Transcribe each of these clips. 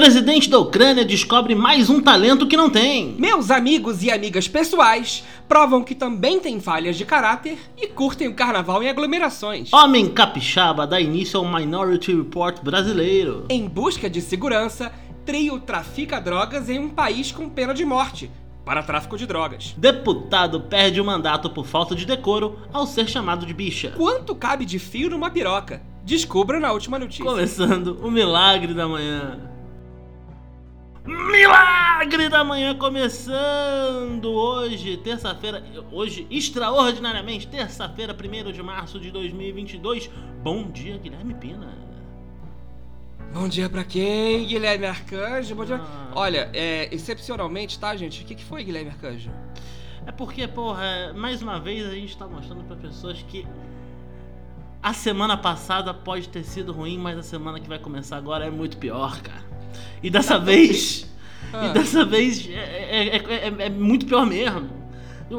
Presidente da Ucrânia descobre mais um talento que não tem. Meus amigos e amigas pessoais provam que também têm falhas de caráter e curtem o carnaval em aglomerações. Homem capixaba dá início ao Minority Report brasileiro. Em busca de segurança, trio trafica drogas em um país com pena de morte para tráfico de drogas. Deputado perde o mandato por falta de decoro ao ser chamado de bicha. Quanto cabe de fio numa piroca? Descubra na última notícia. Começando o milagre da manhã. Milagre da manhã começando hoje, terça-feira, hoje extraordinariamente, terça-feira, 1 de março de 2022. Bom dia, Guilherme Pina. Bom dia pra quem, Guilherme Arcanjo? Bom dia. Ah. Olha, é, excepcionalmente, tá, gente? O que, que foi, Guilherme Arcanjo? É porque, porra, mais uma vez a gente tá mostrando pra pessoas que a semana passada pode ter sido ruim, mas a semana que vai começar agora é muito pior, cara. E dessa vez. Ah. E dessa vez é, é- é- é- é muito pior mesmo.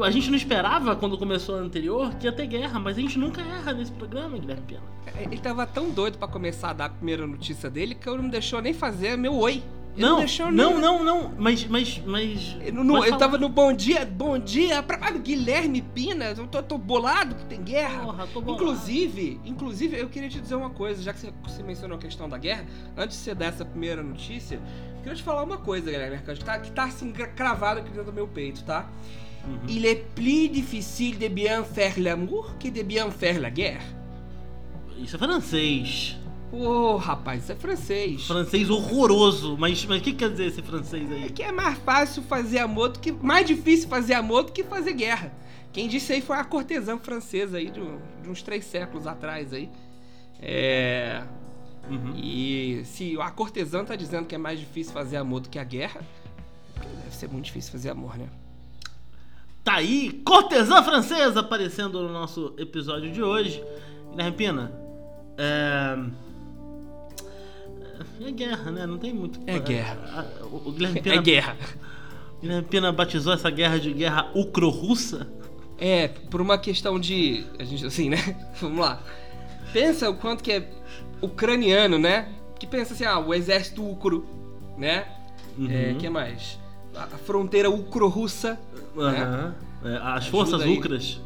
A gente não esperava, quando começou a anterior, que ia ter guerra, mas a gente nunca erra nesse programa, Guilherme Pena. Ele tava tão doido pra começar a dar a primeira notícia dele que eu não me deixou nem fazer meu oi. Ele Não, deixou não, nem- não, não, mas, mas, mas... Eu, não- pode eu falar. tava no bom dia, bom dia pra ah, Guilherme Pina. Eu tô, tô bolado que tem guerra. Porra, tô bolado. Inclusive, inclusive, eu queria te dizer uma coisa, já que você, você mencionou a questão da guerra, antes de você dar essa primeira notícia, eu queria te falar uma coisa, Guilherme que tá, que tá assim cravado aqui dentro do meu peito, tá? Uhum. Il est plus difficile de bien faire l'amour que de bien faire la guerre. Isso é francês. Ô, rapaz, isso é francês. Francês horroroso. Mas mas o que quer dizer esse francês É aí? que é mais fácil fazer amor do que. Mais difícil fazer amor do que fazer guerra. Quem disse aí foi a cortesã francesa aí de, de uns três séculos atrás aí. É. Uhum. E se a cortesã tá dizendo que é mais difícil fazer amor do que a guerra, deve ser muito difícil fazer amor, né? Tá aí, cortesã francesa aparecendo no nosso episódio de hoje. Guilherme Pina, é... É guerra, né? Não tem muito... É guerra. O Guilherme Pina, É guerra. Guilherme Pina batizou essa guerra de guerra ucro-russa. É, por uma questão de. A gente, assim, né? Vamos lá. Pensa o quanto que é ucraniano, né? Que pensa assim, ah, o exército ucro, né? É, Uhum. que mais? A fronteira ucro-russa. né? Aham. É, as forças aí. ucras.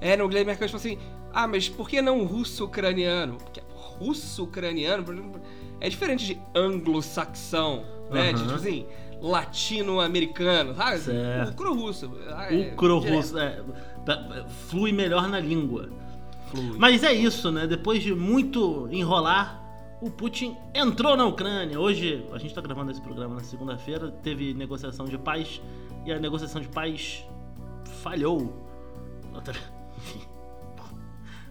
É, no Guilherme Arcanjo falou assim: ah, mas por que não russo-ucraniano? Porque russo-ucraniano por exemplo, é diferente de anglo-saxão, né? De, Aham. tipo assim, latino-americano, sabe? Certo. Ucro-russo. Ah, é, Ucro-russo. É, pa- flui melhor na língua. Flui. Mas é isso, né? Depois de muito enrolar, o Putin entrou na Ucrânia. Hoje, a gente tá gravando esse programa na segunda-feira, teve negociação de paz e a negociação de paz falhou.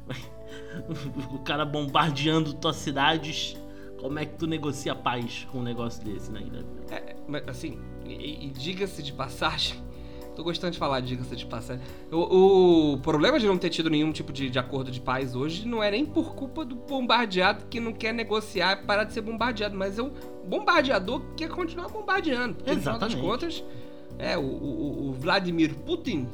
O cara bombardeando tuas cidades. Como é que tu negocia paz com um negócio desse, né? É, mas assim, e, e diga-se de passagem, tô gostando de falar diga-se de passagem. O, o problema de não ter tido nenhum tipo de, de acordo de paz hoje não é nem por culpa do bombardeado que não quer negociar e parar de ser bombardeado, mas é o bombardeador que quer continuar bombardeando. Porque, no final das Exatamente. contas, é, o, o- o Vladimir Putin,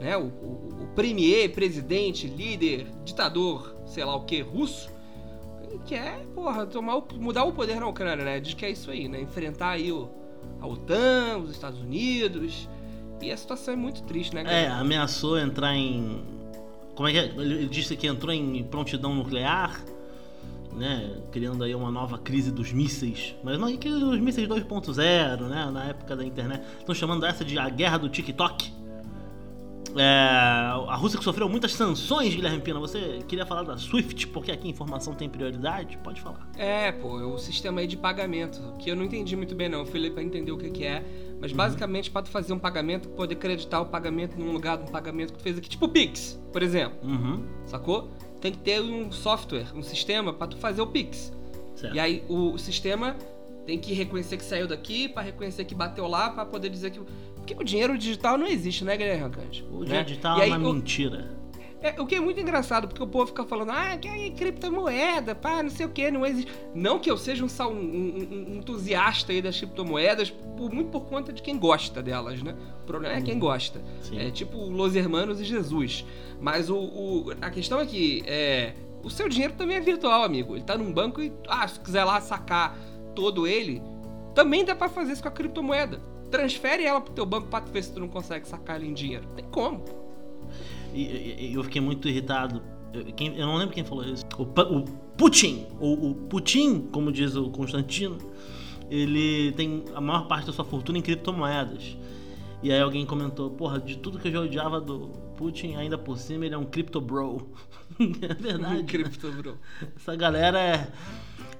né, o, o, o premier, presidente, líder, ditador, sei lá o que, russo, ele quer, porra, tomar o- mudar o poder na Ucrânia, né? Diz que é isso aí, né? Enfrentar aí o, a OTAN, os Estados Unidos. E a situação é muito triste, né, É, galera? ameaçou entrar em. Como é que é? Ele disse que entrou em prontidão nuclear, né? Criando aí uma nova crise dos mísseis. Mas não, crise dos mísseis 2.0, né? Na época da internet. Estão chamando essa de a guerra do TikTok. É, a Rússia que sofreu muitas sanções, Guilherme Pina. Você queria falar da SWIFT, porque aqui a informação tem prioridade? Pode falar. É, pô, é o sistema aí de pagamento, que eu não entendi muito bem não, eu fui ler pra entender o que que é, mas basicamente pra tu fazer um pagamento, poder creditar o pagamento num lugar de um pagamento que tu fez aqui, tipo o Pix, por exemplo, Uhum. sacou? Tem que ter um software, um sistema pra tu fazer o Pix. Certo. E aí o sistema tem que reconhecer que saiu daqui, pra reconhecer que bateu lá, pra poder dizer que. Porque o dinheiro digital não existe, né, Guilherme Rancante? O né? digital E é aí, uma o- mentira. é, o que é muito engraçado, porque o povo fica falando, ah, que é criptomoeda, pá, não sei o que, não existe. Não que eu seja um, um- um- um entusiasta aí das criptomoedas, por- muito por conta de quem gosta delas, né? O problema é quem gosta. Sim. É tipo Los Hermanos e Jesus. Mas o, o- a questão é que é, o seu dinheiro também é virtual, amigo. Ele tá num banco e, ah, se quiser lá sacar todo ele, Também dá pra fazer isso com a criptomoeda. Transfere ela pro teu banco pra tu ver se tu não consegue sacar ela em dinheiro. Tem como. E, eu fiquei muito irritado. Eu, quem- eu não lembro quem falou isso. O, o Putin, ou o Putin, como diz o Constantino, ele tem a maior parte da sua fortuna em criptomoedas. E aí alguém comentou, porra, de tudo que eu já odiava do Putin, ainda por cima ele é um crypto bro. é verdade. né? Cripto, bro. Essa galera é.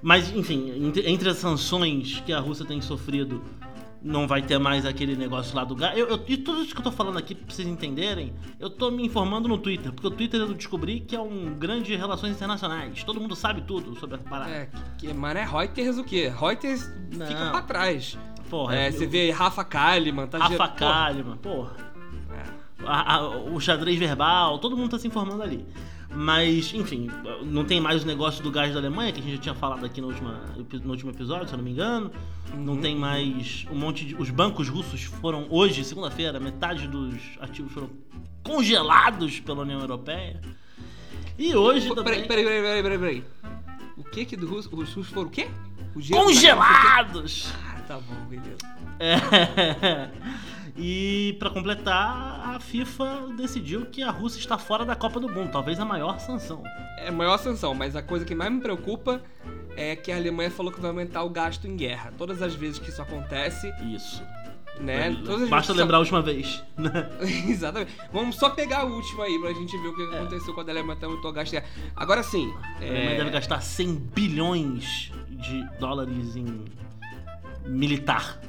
Mas, enfim, entre, as sanções que a Rússia tem sofrido, não vai ter mais aquele negócio lá do gás. Eu, eu- e tudo isso que eu tô falando aqui, pra vocês entenderem, eu tô me informando no Twitter, porque o Twitter eu descobri que é um grande relações internacionais. Todo mundo sabe tudo sobre a parada. É, que, mano, é Reuters o quê? Reuters fica Não. pra trás. Porra, É, eu- você vê Rafa Kalimann, tá Rafa Kalimann, porra. é. a- a- o xadrez verbal, todo mundo tá se informando ali. Mas, enfim, não tem mais o negócio do gás da Alemanha, que a gente já tinha falado aqui no, última, no último episódio, se eu não me engano. Não Uhum. tem mais um monte de. Os bancos russos foram hoje, segunda-feira, metade dos ativos foram congelados pela União Europeia. E hoje Pô, também. Peraí, peraí, peraí, peraí, peraí, peraí. O que que do Russo, os russos foram o quê? O da- Congelados! Ah, tá bom, beleza. É. E pra completar, a FIFA decidiu que a Rússia está fora da Copa do Mundo, talvez a maior sanção. É a maior sanção, mas a coisa que mais me preocupa é que a Alemanha falou que vai aumentar o gasto em guerra. Todas as vezes que isso acontece, Isso. né? Basta lembrar a última vez. né? Exatamente. Vamos só pegar a última aí pra gente ver o que aconteceu quando a Alemanha aumentou o gasto em guerra. Agora sim. A Alemanha é, deve gastar 100 bilhões de dólares em militar.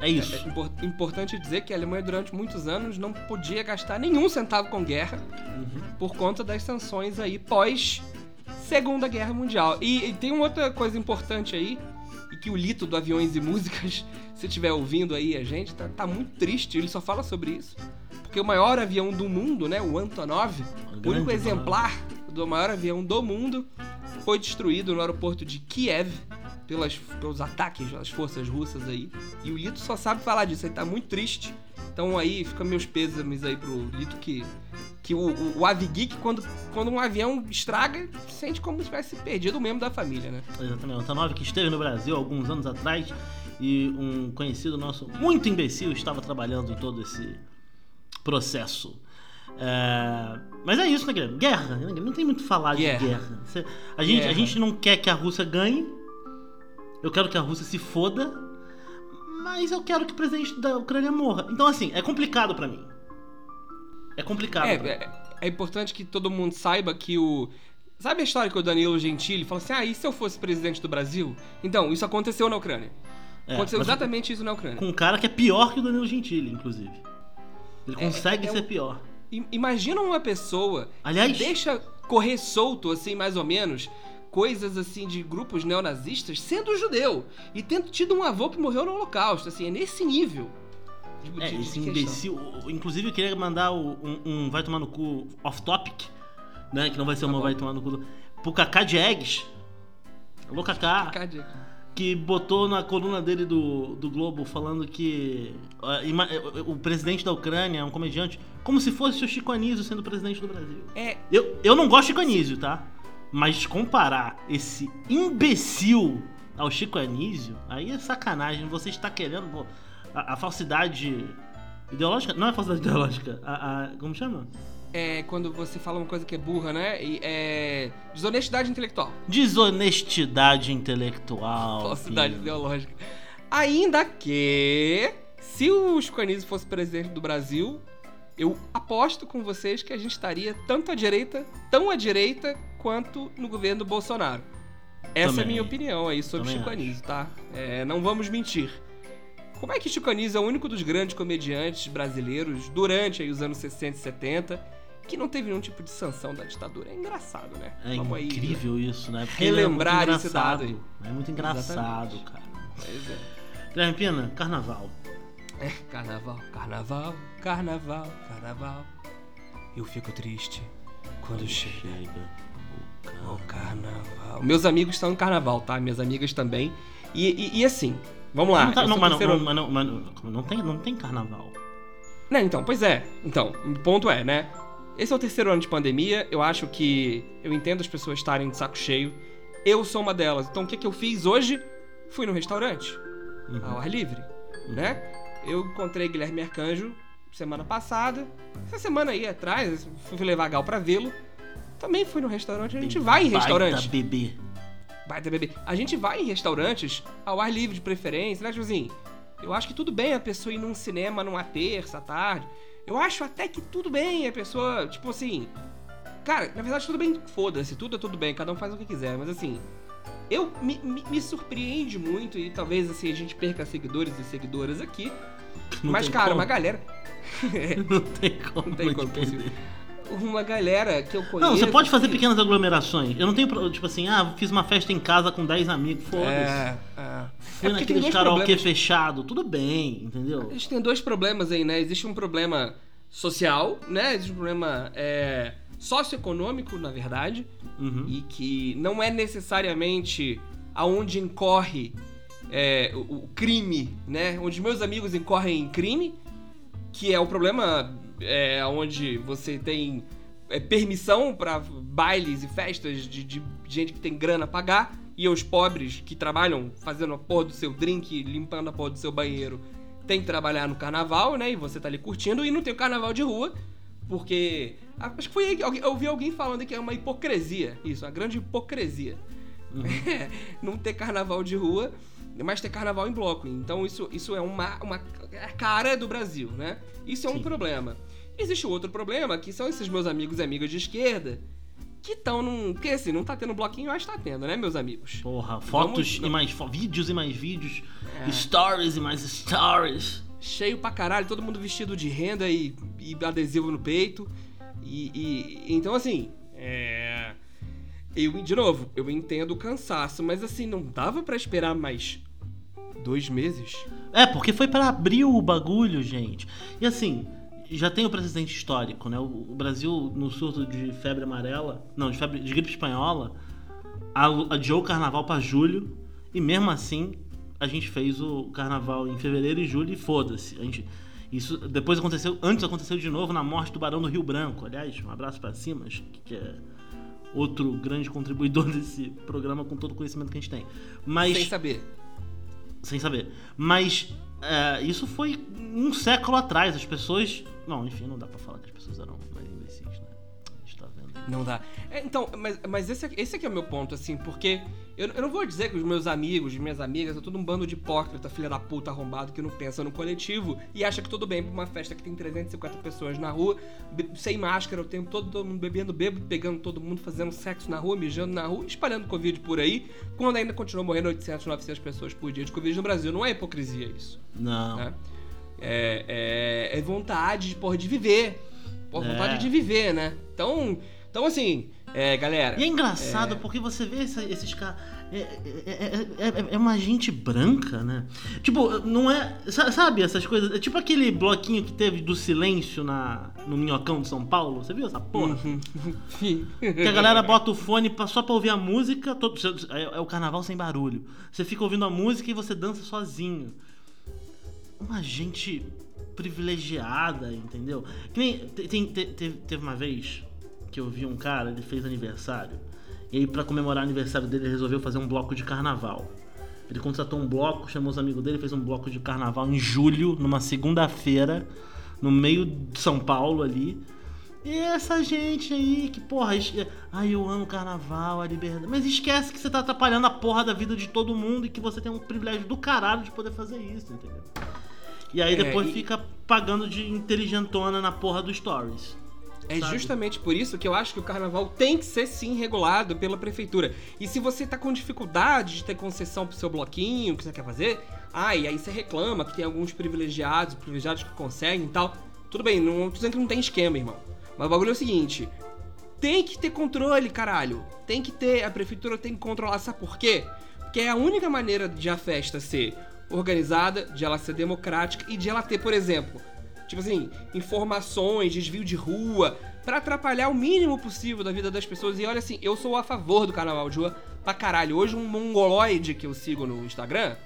É É isso. impor- importante dizer que a Alemanha durante muitos anos não podia gastar nenhum centavo com guerra Uhum. por conta das sanções aí pós Segunda Guerra Mundial. E, e tem uma outra coisa importante aí, e que o Lito do Aviões e Músicas, se estiver ouvindo aí a gente, tá, tá muito triste, ele só fala sobre isso. Porque o maior avião do mundo, né, o Antonov, O único exemplar do maior avião do mundo, foi destruído no aeroporto de Kiev pelas, pelos ataques das forças russas aí. E o Lito só sabe falar disso, ele tá muito triste. Então aí fica meus pêsames aí pro Lito que, que o, o, o Avgeek, quando, quando um avião estraga, sente como se tivesse perdido um membro da família, né? Exatamente. O Antonov que esteve no Brasil alguns anos atrás e um conhecido nosso, muito imbecil, estava trabalhando em todo esse processo. É, Mas é isso, né, Guilherme? Guerra. né? Não tem muito o que falar Guerra. de guerra. A, gente, a gente não quer que a Rússia ganhe. Eu quero que a Rússia se foda. Mas eu quero que o presidente da Ucrânia morra. Então, assim, é complicado pra mim. É complicado. É, pra mim. é, é importante que todo mundo saiba que o. Sabe a história que o Danilo Gentili falou assim: ah, e se eu fosse presidente do Brasil? Então, isso aconteceu na Ucrânia. É, aconteceu exatamente isso na Ucrânia. Com um cara que é pior que o Danilo Gentili, inclusive. Ele É, consegue é ser um- pior. Imagina uma pessoa Aliás- que deixa correr solto, assim, mais ou menos, coisas assim de grupos neonazistas sendo judeu e tendo tido um avô que morreu no Holocausto, assim, é nesse nível. de- É, de- de esse imbecil. Inclusive, eu queria mandar um, um vai tomar no cu off-topic, né? Que não vai ser uma Tá bom. vai tomar no cu. Pro Kaká de Eggs. Alô, Kaká. Que botou na coluna dele do, do Globo falando que ima- o presidente da Ucrânia é um comediante, como se fosse o Chico Anísio sendo presidente do Brasil. É, Eu, eu não gosto de Chico Anísio, tá? Mas comparar esse imbecil ao Chico Anísio, aí é sacanagem. Você está querendo pô, a, a falsidade ideológica? Não é falsidade ideológica. A, a- como chama? é quando você fala uma coisa que é burra, né? E é. Desonestidade intelectual. Desonestidade intelectual. Falsidade filho. ideológica. Ainda que, se o Chico Anísio fosse presidente do Brasil, eu aposto com vocês que a gente estaria tanto à direita, tão à direita, quanto no governo do Bolsonaro. Essa é a Também. minha opinião aí sobre Também Chico. Anísio, tá? É, não vamos mentir. Como é que Chico Anísio é o único dos grandes comediantes brasileiros durante aí os anos 60 e 70 que não teve nenhum tipo de sanção da ditadura? É engraçado, né? É Vamos aí, incrível isso, né? Porque relembrar ele é esse dado engraçado. É muito engraçado, Exatamente. cara. Pois é. Guilherme Pina, carnaval. É, carnaval, carnaval, carnaval, carnaval. Eu fico triste quando chega o carnaval. Meus amigos estão no carnaval, tá? Minhas amigas também. E, e- e assim, vamos lá. Não, tá- não, mas não, terceiro- mas não, mas não- não tem, não tem carnaval. Não, então, pois é. Então, o ponto é, né? Esse é o terceiro ano de pandemia. Eu acho que. Eu entendo as pessoas estarem de saco cheio. Eu sou uma delas. Então, o que, que eu fiz hoje? Fui no restaurante. uhum. ao ar livre, né? Eu encontrei Guilherme Arcanjo semana passada. Essa semana aí atrás, fui levar Gal pra vê-lo. Também fui no restaurante. A gente vai em restaurante. bebê. Baita bebê. A gente vai em restaurantes ao ar livre de preferência, né, Josinho? Eu acho que tudo bem a pessoa ir num cinema numa terça, à tarde. Eu acho até que tudo bem a pessoa, tipo assim. Cara, na verdade tudo bem, foda-se, tudo é tudo bem, cada um faz o que quiser, mas assim. Eu me, me, me surpreende muito e talvez assim a gente perca seguidores e seguidoras aqui. Não mas, cara, como. uma galera. não tem como. Não tem como uma galera que eu conheço. Não, você pode fazer que... pequenas aglomerações. Eu não tenho, tipo assim, ah, fiz uma festa em casa com 10 amigos, foda-se. É, é. Fui é naqueles karaokê fechado, tudo bem, entendeu? A gente tem dois problemas aí, né? Existe um problema social, né? Existe um problema é, socioeconômico, na verdade, uhum. e que não é necessariamente aonde incorre é, o, o crime, né? Onde meus amigos incorrem em crime, que é o problema é, onde você tem é, permissão para bailes e festas de, de, gente que tem grana a pagar e os pobres que trabalham fazendo a porra do seu drink, limpando a porra do seu banheiro, tem que trabalhar no carnaval, né? E você tá ali curtindo e não tem o carnaval de rua, porque acho que foi eu ouvi alguém falando que é uma hipocrisia, isso, uma grande hipocrisia. Uhum. não ter carnaval de rua mas ter carnaval em bloco. Então isso, isso é uma, uma é cara do Brasil, né? Isso é um Sim. problema. Existe outro problema, que são esses meus amigos e amigas de esquerda, que estão num. Porque assim, não tá tendo bloquinho, mas tá tendo, né, meus amigos? Porra, fotos Vamos, e mais vídeos e mais vídeos, é. stories e mais stories. Cheio pra caralho, todo mundo vestido de renda e, e adesivo no peito. E, e, então assim, é. Eu, de novo, eu entendo o cansaço, mas assim, não dava para esperar mais dois meses? É, porque foi para abrir o bagulho, gente. E assim, já tem o precedente histórico, né? O, Brasil, no surto de febre amarela, não, de febre de gripe espanhola, adiou o carnaval para julho, e mesmo assim a gente fez o carnaval em fevereiro e julho e foda-se. A gente isso depois aconteceu, antes aconteceu de novo na morte do Barão do Rio Branco. Aliás, um abraço para cima, que é outro grande contribuidor desse programa com todo o conhecimento que a gente tem. Mas sem saber sem saber. Mas é, isso foi um século atrás. As pessoas. Não, enfim, não dá pra falar que as pessoas eram mais imbecis, né? Não dá. É, então, mas, mas esse, esse aqui é o meu ponto, assim, porque eu, eu não vou dizer que os meus amigos, minhas amigas, é todo um bando de hipócrita, filha da puta arrombado, que não pensa no coletivo e acha que tudo bem pra uma festa que tem 350 pessoas na rua, sem máscara o tempo todo, todo mundo bebendo bebo, pegando todo mundo, fazendo sexo na rua, mijando na rua, espalhando Covid por aí, quando ainda continua morrendo 800, 900 pessoas por dia de Covid no Brasil. Não é hipocrisia isso. Não. Né? É, é, é, vontade, porra, de viver. Porra, é. vontade de viver, né? Então então, assim, é, galera. E é engraçado é... porque você vê esses, esses caras. É, é, é, é, uma gente branca, né? Tipo, não é. Sabe essas coisas? É tipo aquele bloquinho que teve do silêncio na, no Minhocão de São Paulo. Você viu essa porra? Uhum. que a galera bota o fone pra, só pra ouvir a música. Todo, é, é o carnaval sem barulho. Você fica ouvindo a música e você dança sozinho. Uma gente privilegiada, entendeu? Que nem. Tem, teve uma vez que eu vi um cara, ele fez aniversário. E aí, para comemorar o aniversário dele, ele resolveu fazer um bloco de carnaval. Ele contratou um bloco, chamou os amigos dele, fez um bloco de carnaval em julho, numa segunda-feira, no meio de São Paulo ali. E essa gente aí que, porra, ai, eu amo carnaval, a liberdade. Mas esquece que você tá atrapalhando a porra da vida de todo mundo e que você tem um privilégio do caralho de poder fazer isso, entendeu? E aí é, depois e... fica pagando de inteligentona na porra do Stories. É sabe? justamente por isso que eu acho que o carnaval tem que ser sim regulado pela prefeitura. E se você tá com dificuldade de ter concessão pro seu bloquinho, que você quer fazer, ah, e aí você reclama que tem alguns privilegiados, privilegiados que conseguem e tal. Tudo bem, não tô dizendo que não tem esquema, irmão. Mas o bagulho é o seguinte: tem que ter controle, caralho. Tem que ter, a prefeitura tem que controlar, sabe por quê? Porque é a única maneira de a festa ser organizada, de ela ser democrática e de ela ter, por exemplo, tipo assim, informações, desvio de rua, para atrapalhar o mínimo possível da vida das pessoas. E olha assim, eu sou a favor do carnaval de rua pra caralho. Hoje um mongoloide que eu sigo no Instagram,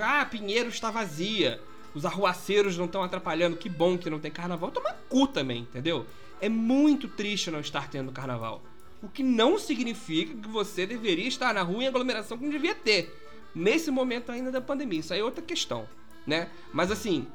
ah, Pinheiro está vazia. Os arruaceiros não estão atrapalhando, que bom que não tem carnaval. Toma cu também, entendeu? É muito triste não estar tendo carnaval. O que não significa que você deveria estar na rua em aglomeração que não devia ter. nesse momento ainda da pandemia. Isso aí é outra questão, né? Mas assim,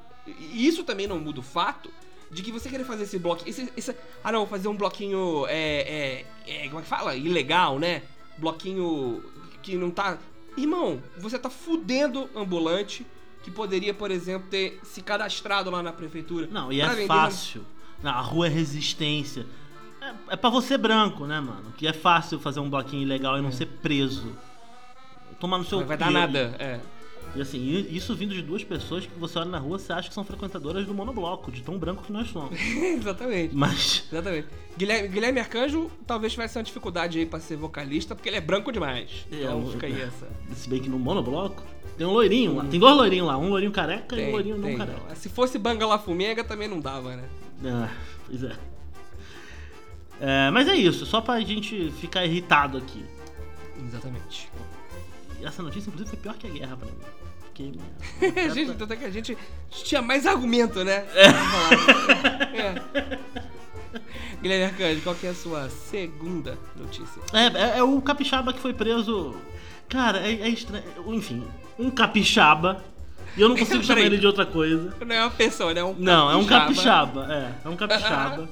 isso também não muda o fato de que você querer fazer esse bloquinho. Esse, esse, ah, não, fazer um bloquinho. É, é, é, como é que fala? Ilegal, né? Bloquinho que não tá. Irmão, você tá fudendo ambulante que poderia, por exemplo, ter se cadastrado lá na prefeitura. Não, e é fácil. Na rua é resistência. É, é pra você branco, né, mano? Que é fácil fazer um bloquinho ilegal e não é. ser preso. Tomar no seu. Não vai dar nada, é. E assim, isso vindo de duas pessoas que você olha na rua, você acha que são frequentadoras do monobloco, de tão branco que nós somos. Exatamente. Mas. Exatamente. Guilherme, Guilherme Arcanjo talvez tivesse uma dificuldade aí pra ser vocalista, porque ele é branco demais. É, então fica aí essa. Se bem que no monobloco tem um loirinho lá. Tem dois loirinhos lá, um loirinho careca tem, e um loirinho tem. não careca. Se fosse Bangala Fumega também não dava, né? Ah, pois é. é. Mas é isso, só pra gente ficar irritado aqui. Exatamente. Essa notícia, inclusive, foi pior que a guerra pra mim. Porque, a gente, tanto é que a gente tinha mais argumento, né? É. é. Guilherme Arcanjo, qual que é a sua segunda notícia? É, é, é o capixaba que foi preso. Cara, é, é estranho. Enfim, um capixaba. E eu não consigo chamar ele de outra coisa. Não é uma pessoa, né? É um não, é um capixaba. É, é um capixaba.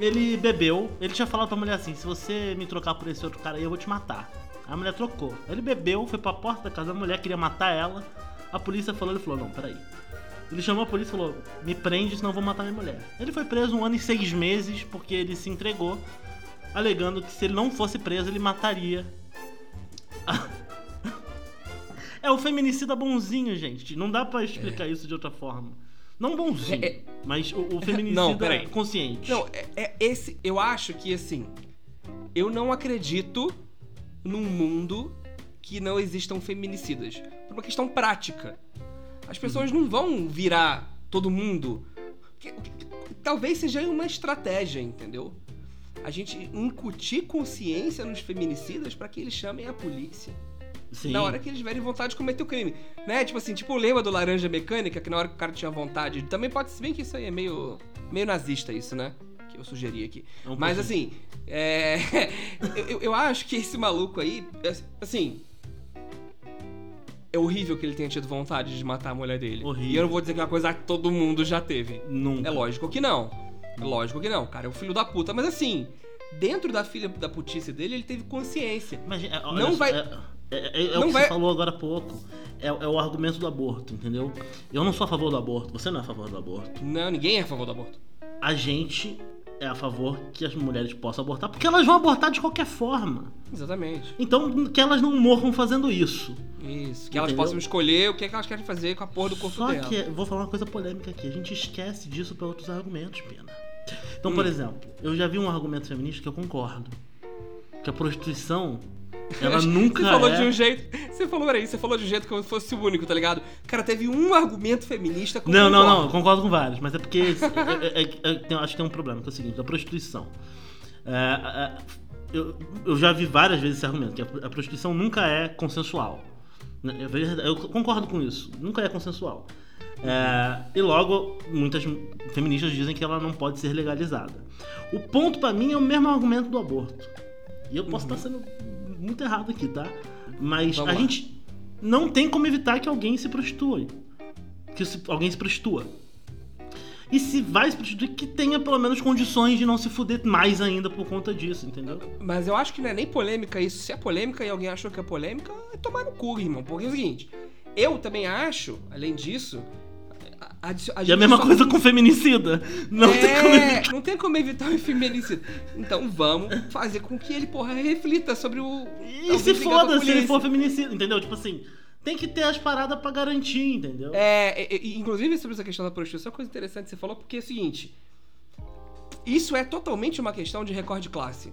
ele bebeu, ele tinha falado pra mulher assim: se você me trocar por esse outro cara aí, eu vou te matar. A mulher trocou. Ele bebeu, foi pra porta da casa da mulher, queria matar ela. A polícia falou, ele falou, não, peraí. Ele chamou a polícia e falou, me prende, senão eu vou matar minha mulher. Ele foi preso um ano e seis meses porque ele se entregou, alegando que se ele não fosse preso, ele mataria. é o feminicida bonzinho, gente. Não dá para explicar é. isso de outra forma. Não bonzinho, é, é... mas o, o feminicida não, consciente. Não, é, é esse. Eu acho que assim. Eu não acredito num mundo que não existam feminicidas. Por uma questão prática. As pessoas não vão virar todo mundo. Talvez seja uma estratégia, entendeu? A gente incutir consciência nos feminicidas para que eles chamem a polícia. Sim. Na hora que eles tiverem vontade de cometer o crime. Né? Tipo assim, tipo, lembra do Laranja Mecânica, que na hora que o cara tinha vontade. Também pode ser bem que isso aí é meio, meio nazista, isso, né? Que eu sugeri aqui. É um Mas assim, é... eu, eu acho que esse maluco aí, assim, é horrível que ele tenha tido vontade de matar a mulher dele. Horrível. E eu não vou dizer que é uma coisa que todo mundo já teve. Nunca. É lógico que não. É lógico que não. Cara, é o filho da puta. Mas assim, dentro da filha da putice dele, ele teve consciência. Mas, é, não vai. É, é, é, é o que vai... você falou agora há pouco. É, é, o argumento do aborto, entendeu? Eu não sou a favor do aborto. Você não é a favor do aborto. Não, ninguém é a favor do aborto. A gente é a favor que as mulheres possam abortar, porque elas vão abortar de qualquer forma. Exatamente. Então, que elas não morram fazendo isso. Isso, que Entendeu? elas possam escolher o que, é que elas querem fazer com a porra do corpo Só dela. Só que, vou falar uma coisa polêmica aqui, a gente esquece disso para outros argumentos, Pena. Então, hum. por exemplo, eu já vi um argumento feminista que eu concordo. Que a prostituição ela nunca Você falou é... de um jeito. Você falou, peraí, você falou de um jeito como se fosse o único, tá ligado? Cara, teve um argumento feminista com Não, não, não, eu concordo com vários, mas é porque é, é, é, acho que tem um problema, que é o seguinte, a prostituição. Eu, eu, já vi várias vezes esse argumento, que a, a prostituição nunca é consensual. Eu concordo com isso, nunca é consensual. É, e logo, muitas feministas dizem que ela não pode ser legalizada. O ponto para mim é o mesmo argumento do aborto. E eu posso uhum. estar sendo muito errado aqui, tá? Mas Vamos a lá. gente não tem como evitar que alguém se prostitua. Que se, alguém se prostitua. E se vai se prostituir, que tenha pelo menos condições de não se fuder mais ainda por conta disso, entendeu? Mas eu acho que não é nem polêmica isso. Se é polêmica e alguém achou que é polêmica, é tomar no cu, irmão. Porque é o seguinte, eu também acho, além disso, e a mesma coisa com feminicida. Não, é, tem como evitar. não tem como evitar o feminicida. Então vamos fazer com que ele, porra, reflita sobre o. E se foda se ele for feminicida, entendeu? Tipo assim. Tem que ter as paradas pra garantir, entendeu? É, é, é, inclusive sobre essa questão da prostituição, é uma coisa interessante que você falou, porque é o seguinte. Isso é totalmente uma questão de recorde de classe.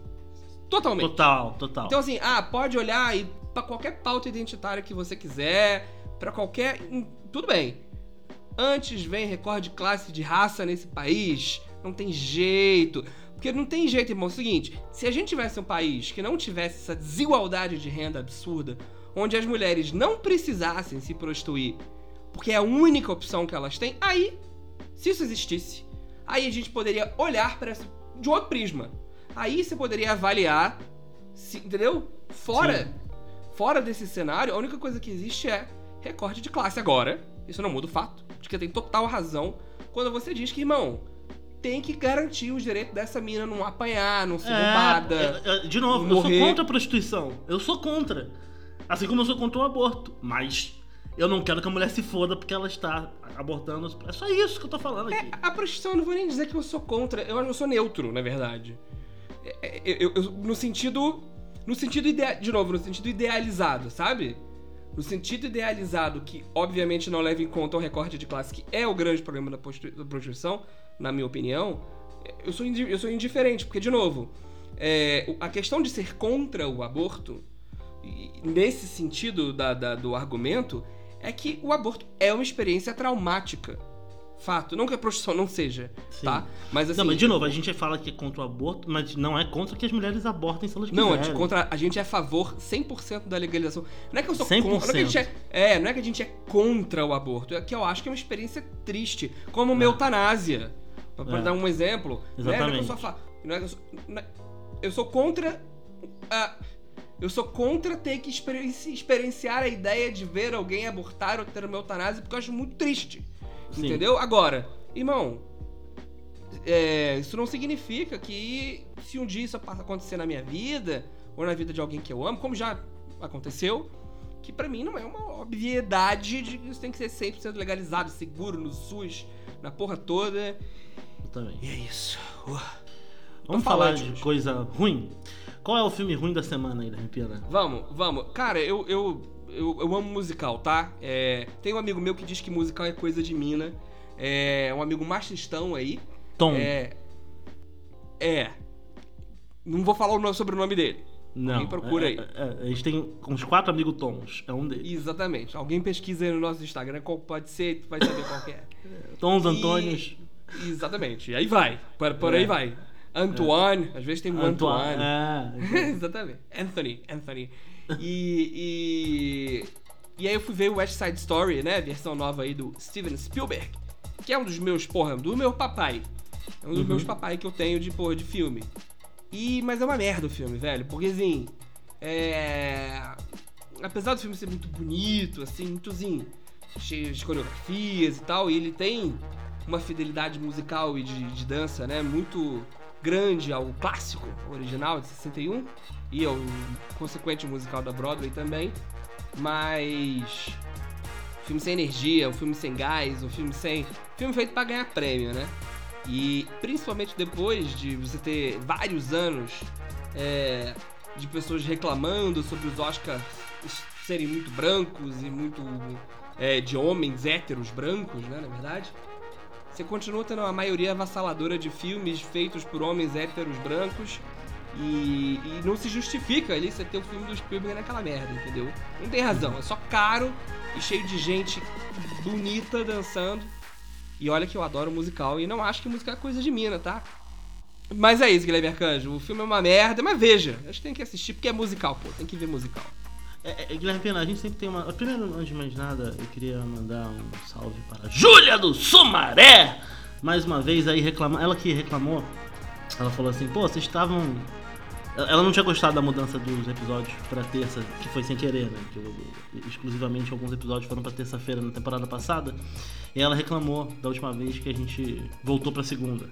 Totalmente. Total, total. Então, assim, ah, pode olhar e para qualquer pauta identitária que você quiser, para qualquer. Tudo bem. Antes vem recorde de classe de raça nesse país. Não tem jeito. Porque não tem jeito, irmão. É o seguinte: se a gente tivesse um país que não tivesse essa desigualdade de renda absurda, onde as mulheres não precisassem se prostituir, porque é a única opção que elas têm, aí, se isso existisse, aí a gente poderia olhar para de outro prisma. Aí você poderia avaliar, se, entendeu? Fora. Sim Fora desse cenário, a única coisa que existe é recorte de classe. Agora, isso não muda o fato de que tem total razão quando você diz que, irmão, tem que garantir os direitos dessa mina não apanhar, não ser roubada. é, é, de novo, morrer. eu sou contra a prostituição. Eu sou contra. Assim como eu sou contra o aborto. Mas eu não quero que a mulher se foda porque ela está abortando. É só isso que eu tô falando aqui. A prostituição, eu não vou nem dizer que eu sou contra, eu, eu sou neutro, na verdade. É, é, eu- no sentido. No sentido idea, de novo, no sentido idealizado, sabe? No sentido idealizado, que obviamente não leva em conta o recorte de classe, que é o grande problema da da prostituição, na minha opinião, eu sou, eu sou indiferente, porque, de novo, é, a questão de ser contra o aborto, nesse sentido da- da- do argumento, é que o aborto é uma experiência traumática. Fato. Não que a prostituição não seja, Sim. tá? Mas assim. não, mas de novo, a gente fala que é contra o aborto, mas não é contra que as mulheres abortem se elas Não, a quiserem. gente, contra, a gente é a favor 100% da legalização. Não é que eu sou 100%. contra. Não é, que a gente é, é, não é que a gente é contra o aborto. É que eu acho que é uma experiência triste. Como uma É. eutanásia. Pra, pra É. dar um exemplo. Não é, não é que eu Exatamente. só falo. Não é que eu, sou, não é- eu sou contra. a- eu sou contra ter que experienci- experienciar a ideia de ver alguém abortar ou ter uma eutanásia, porque eu acho muito triste. Sim. Entendeu? Agora, irmão, é, isso não significa que se um dia isso acontecer na minha vida, ou na vida de alguém que eu amo, como já aconteceu, que pra mim não é uma obviedade de que isso tem que ser 100% legalizado, seguro, no SUS, na porra toda. Eu também. E é isso. Uh. Vamos falar de hoje. coisa ruim? Qual é o filme ruim da semana aí, da Pina? Vamos, vamos. Cara, eu, eu, eu, eu amo musical, tá? É, tem um amigo meu que diz que musical é coisa de mina. É um amigo machistão aí. Tom. É. É. Não vou falar o nome- sobre o nome dele. não. alguém procura é- aí. é- é, a gente tem uns quatro amigos Tons. É um deles. Exatamente. Alguém pesquisa aí no nosso Instagram qual pode ser, tu vai saber qual que é. Tons E- Antônios. Exatamente. E aí vai. Por, por aí É. vai. Antoine, às vezes tem um Antoine. É. Exatamente. Anthony, Anthony. E, e. E aí eu fui ver o West Side Story, né? Versão nova aí do Steven Spielberg. Que é um dos meus, porra, do meu papai. É um dos Uhum. meus papai que eu tenho de, porra, de filme. E. Mas é uma merda o filme, velho. Porque assim. É. Apesar do filme ser muito bonito, assim, muitozinho, cheio de coreografias e tal, e ele tem uma fidelidade musical e de, de dança, né? Muito grande ao clássico original de 61 e ao consequente musical da Broadway também, mas filme sem energia, um filme sem gás, um filme sem filme feito pra ganhar prêmio, né? E principalmente depois de você ter vários anos é, de pessoas reclamando sobre os Oscars serem muito brancos e muito é, de homens héteros brancos, né? Na verdade. Você continua tendo uma maioria avassaladora de filmes feitos por homens héteros brancos e, e não se justifica ali você ter o filme do Spielberg naquela merda, entendeu? Não tem razão, é só caro e cheio de gente bonita dançando. E olha que eu adoro musical e não acho que música é coisa de mina, tá? Mas é isso, Guilherme Arcanjo. O filme é uma merda, mas veja. Acho que tem que assistir porque é musical, pô. Tem que ver musical. É, é, Guilherme Pena, a gente sempre tem uma. Primeiro, antes de mais nada, eu queria mandar um salve para Júlia do Sumaré! Mais uma vez aí reclamando. Ela que reclamou, ela falou assim: pô, vocês estavam. Ela não tinha gostado da mudança dos episódios pra terça, que foi sem querer, né? Que eu- exclusivamente alguns episódios foram pra terça-feira na temporada passada. E ela reclamou da última vez que a gente voltou pra segunda.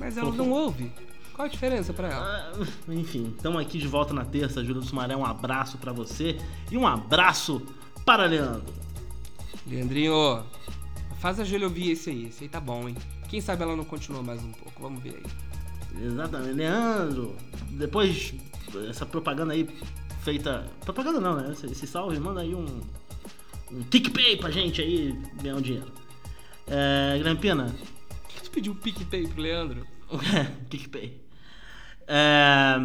Mas ela não ouve. Qual a diferença pra ela? Ah, enfim, estamos aqui de volta na terça. Júlia do Sumaré, um abraço pra você e um abraço para Leandro. Leandrinho, faz a Júlia ouvir esse aí. Esse aí tá bom, hein? Quem sabe ela não continua mais um pouco. Vamos ver aí. Exatamente, Leandro. Depois essa propaganda aí feita. Propaganda não, né? Esse, salve, manda aí um. Um TickPay pra gente aí ganhar um dinheiro. É. Guilherme Pina. Por que tu pediu um PicPay pro Leandro? TickPay. É.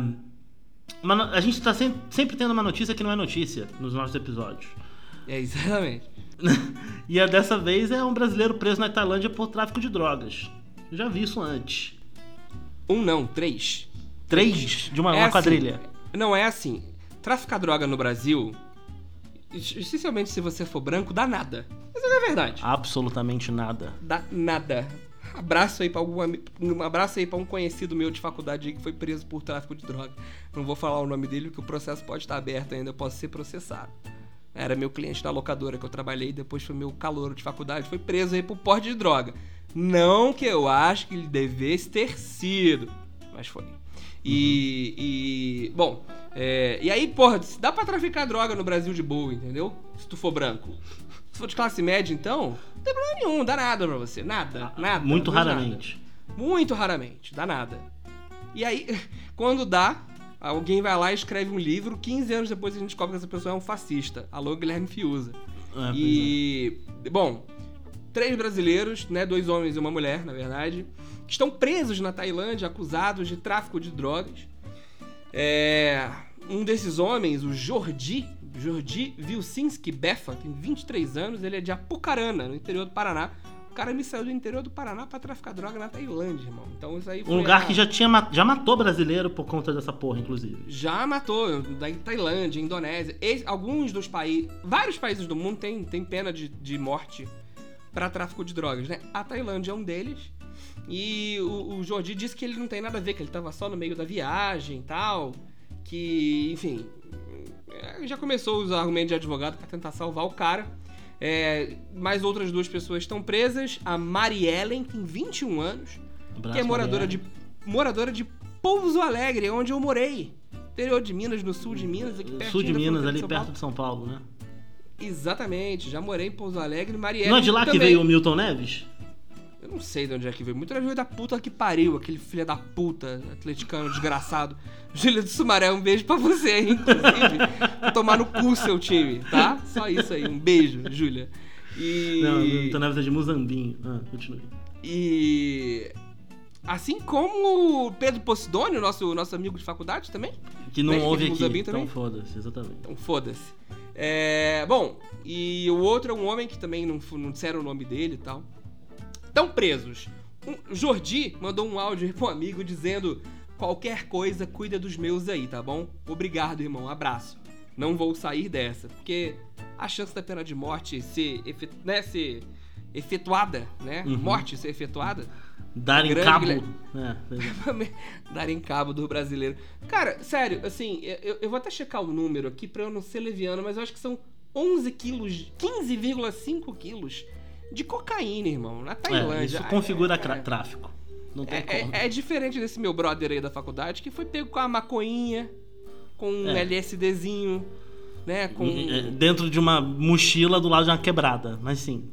uma a gente tá sempre, sempre tendo uma notícia que não é notícia nos nossos episódios. É, exatamente. e a dessa vez é um brasileiro preso na Tailândia por tráfico de drogas. Já vi isso antes. Um não, três. Três de uma, É uma assim, quadrilha. Não é assim. Traficar droga no Brasil, especialmente se você for branco, dá nada. Mas é verdade. Absolutamente nada. Dá nada. Abraço aí pra algum um abraço aí pra um conhecido meu de faculdade aí que foi preso por tráfico de droga. Não vou falar o nome dele porque o processo pode estar aberto ainda, eu posso ser processado. Era meu cliente da locadora que eu trabalhei, depois foi meu calouro de faculdade, foi preso aí por porte de droga. Não que eu acho que ele devesse ter sido, mas foi. E, e bom, é, e aí, porra, dá pra traficar droga no Brasil de boa, entendeu? Se tu for branco. Se for de classe média, então, não tem problema nenhum, dá nada pra você, nada, nada. Muito raramente. nada. Muito raramente, dá nada. E aí, quando dá, alguém vai lá e escreve um livro, 15 anos depois a gente descobre que essa pessoa é um fascista. Alô, Guilherme Fiuza. É, E, bom, três brasileiros, né, dois homens e uma mulher, na verdade, que estão presos na Tailândia, acusados de tráfico de drogas. É, um desses homens, o Jordi, Jordi Vilsinski Befa, tem 23 anos, ele é de Apucarana, no interior do Paraná. O cara me saiu do interior do Paraná pra traficar droga na Tailândia, irmão. Então isso aí foi Um lugar a- que já tinha já matou brasileiro por conta dessa porra, inclusive. já matou, da Tailândia, Indonésia. Alguns dos países. Vários países do mundo têm tem pena de, de morte para tráfico de drogas, né? A Tailândia é um deles. E o, o Jordi disse que ele não tem nada a ver, que ele tava só no meio da viagem e tal. Que, enfim. É, Já começou a usar argumento de advogado para tentar salvar o cara. É, mais outras duas pessoas estão presas. A Mariellen tem 21 anos que é moradora Marielle. de, moradora de Pouso Alegre, onde eu morei. Interior de Minas, no sul de Minas, aqui pertinho Sul de Minas, ali São perto de São Paulo, né? Exatamente, já morei em Pouso Alegre, Marielle. Não é de lá que também. veio o Milton Neves? Eu não sei de onde é que veio. Muito veio da puta que pariu, aquele filho da puta, atleticano desgraçado. Júlia do Sumaré, um beijo pra você, hein, inclusive. Tomar no cu seu time, tá? Só isso aí, um beijo, Júlia. E... Não, Milton Neves é de Muzambinho. Ah, continue. E. Assim como o Pedro Posidônio, nosso, nosso amigo de faculdade também. Que não ouve aqui, Muzambinho então também? foda-se, exatamente. Então foda-se. É, bom, e o outro é um homem que também não, não disseram o nome dele e tal. Estão presos. Um, Jordi mandou um áudio pro amigo dizendo: qualquer coisa, cuida dos meus aí, tá bom? Obrigado, irmão. Abraço. Não vou sair dessa. Porque a chance da pena de morte ser, efe- né, ser efetuada, né? Uhum. Morte ser efetuada. Darem Grande cabo. Guilherme. É, é. darem cabo do brasileiro. Cara, sério, assim, eu, eu vou até checar o número aqui pra eu não ser leviano, mas eu acho que são 11 quilos, 15,5 quilos de cocaína, irmão, na É, Tailândia. isso configura É, é, tráfico. Não tem é, como. é, é diferente desse meu brother aí da faculdade que foi pego com a maconhinha, com um É. LSDzinho, né? Com. É, Dentro de uma mochila do lado de uma quebrada, mas sim.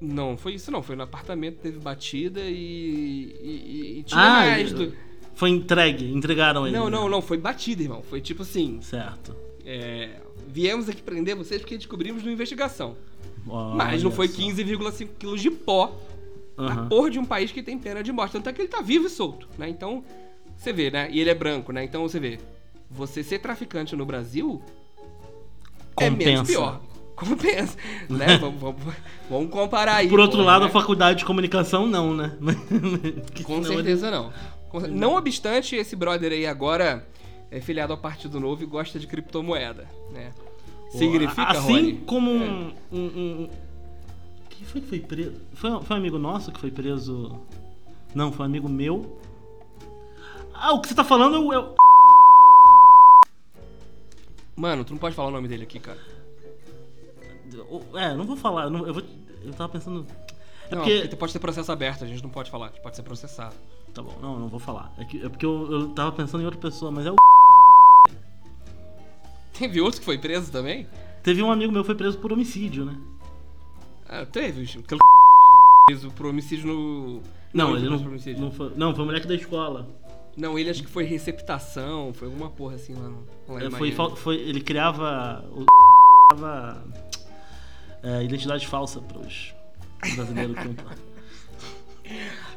Não, foi isso não. Foi no apartamento, teve batida e. e, e tinha Ah, mais. do- Foi entregue, entregaram ele. Não, né? não, não. Foi batida, irmão. Foi tipo assim. Certo. É, viemos aqui prender vocês porque descobrimos numa investigação. Olha Mas não foi só. 15,5 quilos de pó na Aham. porra de um país que tem pena de morte. Tanto é que ele tá vivo e solto, né? Então, você vê, né? E ele é branco, né? Então você vê. Você ser traficante no Brasil é menos Compensa. pior. Compensa, né? vamos, vamos, vamos comparar aí. Por outro porra, lado, né? a faculdade de comunicação não, né? Com ele- certeza não. Não obstante, esse brother aí agora é filiado ao Partido Novo e gosta de criptomoeda, né? Significa, Assim Rony? como É. um, um, um- Quem foi que foi preso? Foi, foi um amigo nosso que foi preso. Não, foi um amigo meu. Ah, o que você tá falando é o- é o. Mano, tu não pode falar o nome dele aqui, cara. É, não vou falar. eu não- eu, vou, eu tava pensando. É não, porque. porque pode ter processo aberto, a gente não pode falar, pode ser processado. Tá bom, não, não vou falar. É, que- é porque eu, eu tava pensando em outra pessoa, mas é o. Teve outro que foi preso também? Teve um amigo meu que foi preso por homicídio, né? Ah, teve. Aquele preso por homicídio no. Não, ele ele não, não foi. Não, foi moleque da escola. Não, ele acho que foi receptação, foi alguma porra assim lá, no, lá É, foi, foi, ele criava. O criava é, identidade falsa pros brasileiros que iam pra lá.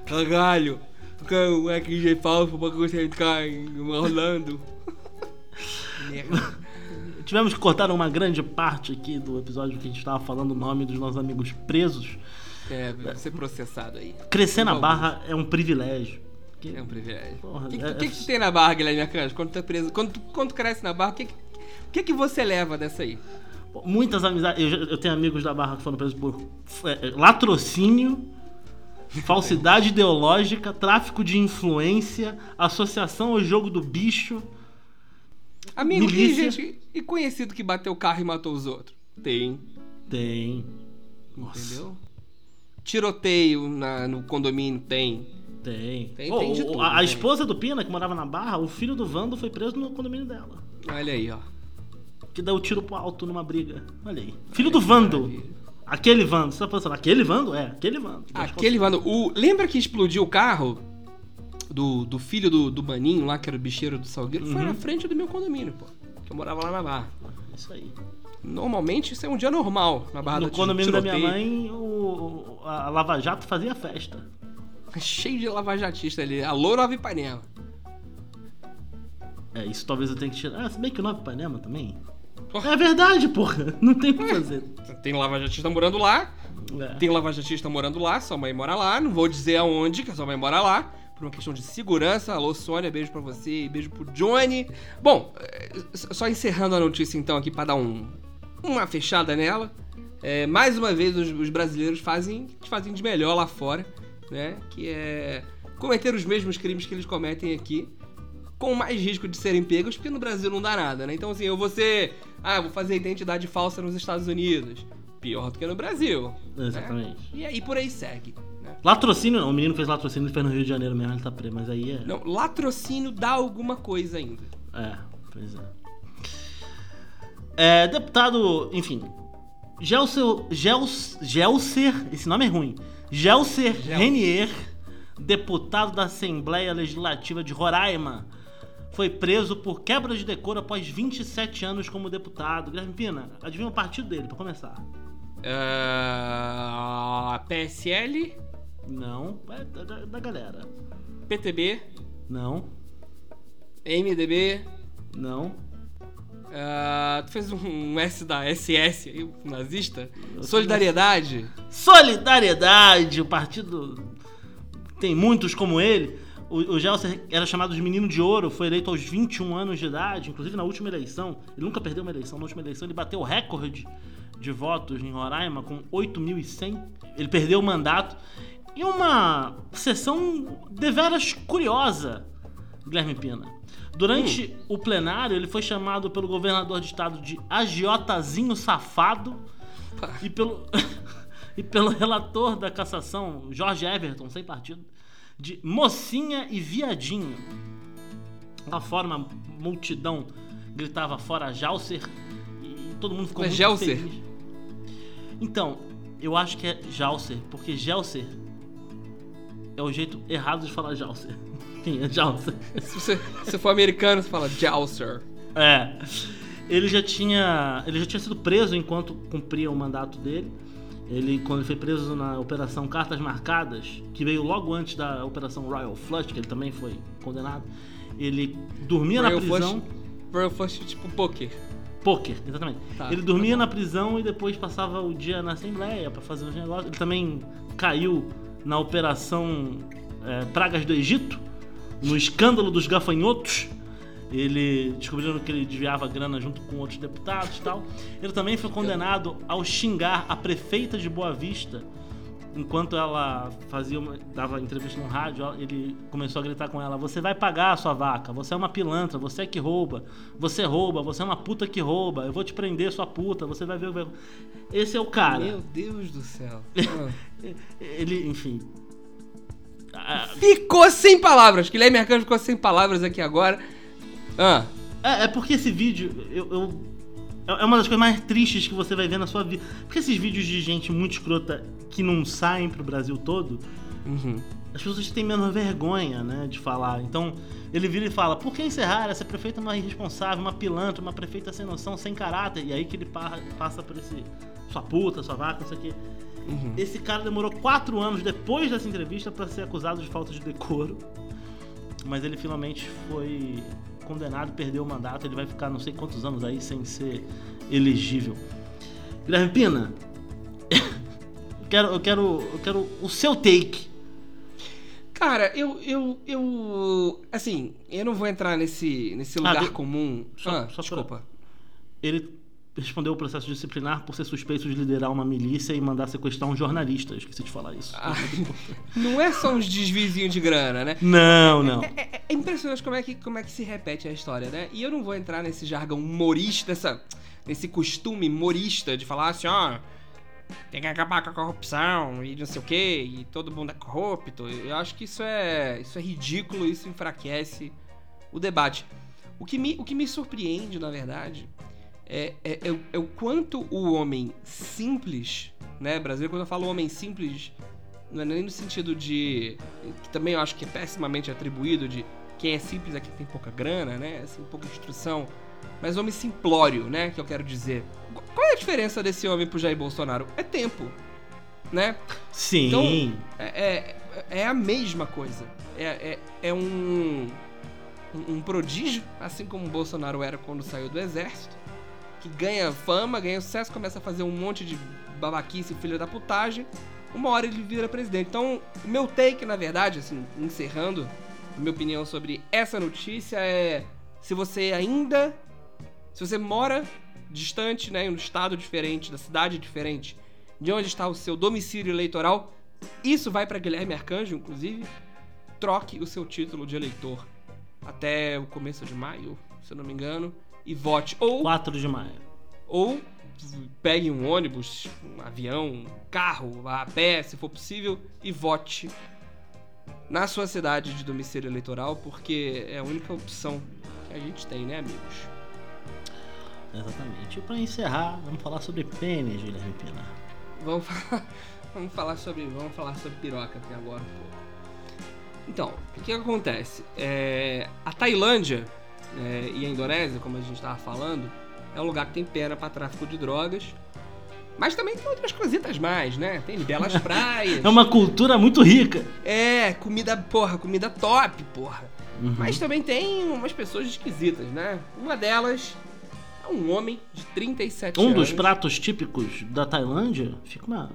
Caralho! O RG falso pra você entrar em Orlando. Merda. Tivemos que cortar uma grande parte aqui do episódio que a gente tava falando o nome dos nossos amigos presos. É, ser processado aí. Crescer na barra é um privilégio. Que- É um privilégio. O que, é- que, que que tem na barra, Guilherme Arcanjo? Quando tu tá preso, quando tu, quando tu cresce na barra, o que, que, que, que você leva dessa aí? Muitas amizades. Eu, eu tenho amigos da barra que foram presos por é, é, latrocínio falsidade ideológica, tráfico de influência, associação ao jogo do bicho. Amigo, tem Milícia. gente e conhecido que bateu o carro e matou os outros? Tem. Tem. Nossa, Entendeu? Tiroteio na- no condomínio? Tem. Tem. Tem- Ô, tem de tudo, a, a esposa do Pina, que morava na Barra, o filho do Vando foi preso no condomínio dela. Olha aí, ó. Que deu tiro pro alto numa briga. Olha aí. Filho do Vando. maravilha. Aquele Vando. Você tá pensando, aquele Vando? É, aquele Vando. Aquele, mano, o... lembra que explodiu o carro do, do filho do, do Maninho lá, que era o bicheiro do Salgueiro? Foi Uhum. na frente do meu condomínio, pô. Que eu morava lá na Barra. Isso aí. Normalmente isso é um dia normal na Barra no da condomínio da minha tiroteio. mãe, o, a a Lava Jato fazia festa. Cheio de lavajatista ali. Alô, Nova Ipanema. É, isso talvez eu tenha que tirar. Ah, se bem que o Nova Ipanema também. Porra. É verdade, porra. Não tem o que fazer. Tem lavajatista morando lá. É. Tem lavajatista morando lá. Sua mãe mora lá. Não vou dizer aonde, que a sua mãe mora lá. Por uma questão de segurança. Alô, Sônia. Beijo pra você e beijo pro Johnny. Bom, eh, só encerrando a notícia então aqui pra dar um, uma fechada nela. É, mais uma vez os, os brasileiros fazem o que fazem de melhor lá fora, né? Que é cometer os mesmos crimes que eles cometem aqui, com mais risco de serem pegos, porque no Brasil não dá nada, né? Então assim, eu vou ser, ah, vou fazer identidade falsa nos Estados Unidos, pior do que no Brasil. né? Exatamente. E aí por aí segue. Latrocínio não. O menino fez latrocínio, ele fez no Rio de Janeiro mesmo, ele tá preso. Mas aí é. Não, latrocínio dá alguma coisa ainda. É, pois é. É, deputado, enfim. Gelser, Gels, Gelser, esse nome é ruim. Gelser. Renier, deputado da Assembleia Legislativa de Roraima, foi preso por quebra de decoro após 27 anos como deputado. Guilherme Pina, adivinha o partido dele, pra começar? Ah, PSL, Não, é da, da- galera. PTB, Não, MDB. não. ah, tu fez um S da SS aí, nazista? Solidariedade. Solidariedade, o partido tem muitos como ele. O, o Gelser era chamado de menino de ouro, foi eleito aos 21 anos de idade, inclusive na última eleição. Ele nunca perdeu uma eleição, na última eleição ele bateu o recorde de votos em Roraima com 8.100. Ele perdeu o mandato. E uma sessão deveras curiosa, Guilherme Pina. Durante o plenário, ele foi chamado pelo governador de estado de agiotazinho safado e pelo, e pelo relator da cassação, Jorge Everton, sem partido, de mocinha e viadinho. Da forma, a multidão gritava fora Jalser e todo mundo ficou é muito Gelser? feliz. Então, eu acho que é Jalser, porque Gelser é o jeito errado de falar Jalser. Sim, é Jalser. Se você, se for americano, você fala Jalser. É. Ele já tinha, ele já tinha sido preso enquanto cumpria o mandato dele. Ele, quando ele foi preso na Operação Cartas Marcadas, que veio logo antes da Operação Royal Flush, que ele também foi condenado, ele dormia Royal na prisão. Flush. Royal Flush tipo poker. Poker, exatamente. Tá, ele dormia na prisão e depois passava o dia na Assembleia pra fazer os negócios. Ele também caiu na Operação é, Pragas do Egito, no escândalo dos gafanhotos. Ele descobriram que ele desviava grana junto com outros deputados e tal. Ele também foi condenado ao xingar a prefeita de Boa Vista enquanto ela fazia uma, dava entrevista no rádio, ele começou a gritar com ela: "Você vai pagar a sua vaca, você é uma pilantra, você é que rouba, você rouba, você é uma puta que rouba, eu vou te prender, sua puta, você vai ver o ver-" Esse é o cara. Meu Deus do céu. Ele, enfim. Ah, ficou sem palavras. Guilherme Arcanjo ficou sem palavras aqui agora. Ah, É, é porque esse vídeo, eu, eu- é uma das coisas mais tristes que você vai ver na sua vida. Porque esses vídeos de gente muito escrota que não saem pro Brasil todo, uhum. as pessoas têm menos vergonha, né, de falar. Então, ele vira e fala: por que encerrar? Essa prefeita é uma irresponsável, uma pilantra, uma prefeita sem noção, sem caráter. E aí que ele pa- passa por esse. sua puta, sua vaca, não sei o quê. Uhum. Esse cara demorou quatro anos depois dessa entrevista pra ser acusado de falta de decoro. Mas ele finalmente foi condenado, perdeu o mandato. Ele vai ficar não sei quantos anos aí sem ser elegível. Guilherme Pina, quero, eu quero, eu quero o seu take. Cara, eu, eu, eu. Assim, eu não vou entrar nesse, nesse lugar de- comum. só- ah, só desculpa. Ele respondeu o processo disciplinar por ser suspeito de liderar uma milícia e mandar sequestrar um jornalista. Eu esqueci de falar isso. Ah, não é só uns desvizinhos de grana, né? Não, não. É, é- é impressionante como é, que, como é que se repete a história, né? E eu não vou entrar nesse jargão humorista, nessa, nesse costume humorista de falar assim, ó. Tem que acabar com a corrupção e não sei o quê, e todo mundo é corrupto. Eu acho que isso é, isso é ridículo, isso enfraquece o debate. O que me, o que me surpreende, na verdade, é, é, é o- é o quanto o homem simples, né, Brasil, quando eu falo homem simples, não é nem no sentido de. que também eu acho que é pessimamente atribuído de quem é simples é quem tem pouca grana, né? Assim, pouca instrução. Mas homem simplório, né? Que eu quero dizer. Qu- Qual é a diferença desse homem pro Jair Bolsonaro? É tempo, né? Sim. Então, É, é, é a mesma coisa. É, é, é um, um, um prodígio, assim como o Bolsonaro era quando saiu do exército, que ganha fama, ganha sucesso, começa a fazer um monte de babaquice, filho da putagem. Uma hora ele vira presidente. Então, o meu take, na verdade, assim, encerrando, a minha opinião sobre essa notícia é: se você ainda. Se você mora distante, né, em um estado diferente, da cidade diferente, de onde está o seu domicílio eleitoral, isso vai para Guilherme Arcanjo, inclusive. Troque o seu título de eleitor até o começo de maio, se eu não me engano, e vote. Ou, 4 de maio. ou pegue um ônibus, um avião, um carro, vá a pé, se for possível, e vote na sua cidade de domicílio eleitoral, porque é a única opção que a gente tem, né, amigos? Exatamente. E pra encerrar, vamos falar sobre pênis, Guilherme Pina. Vamos falar, vamos falar sobre, vamos falar sobre piroca aqui agora um pouco. Então, o que, acontece? É, a Tailândia é, e a Indonésia, como a gente estava falando, é um lugar que tem pena para tráfico de drogas. Mas também tem outras cositas mais, né? Tem belas praias. É uma cultura muito rica. É, comida, porra, comida top, porra. Uhum. Mas também tem umas pessoas esquisitas, né? Uma delas um homem de 37 Um anos. dos pratos típicos da Tailândia, fica uma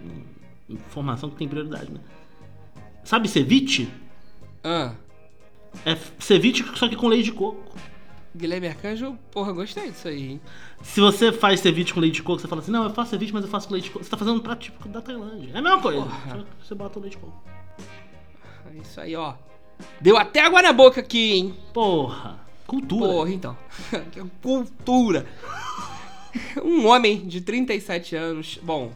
uma informação que tem prioridade, né? Sabe ceviche? Ah, É ceviche só que com leite de coco. Guilherme Arcanjo, porra, gostei disso aí, hein? Se você faz ceviche com leite de coco, você fala assim, não, eu faço ceviche, mas eu faço com leite de coco. Você tá fazendo um prato típico da Tailândia. É a mesma coisa, Porra. você bota o leite de coco. É Isso aí, ó. Deu até água na boca aqui, hein? Porra, cultura. Porra, então. Cultura. Um homem de 37 anos, bom,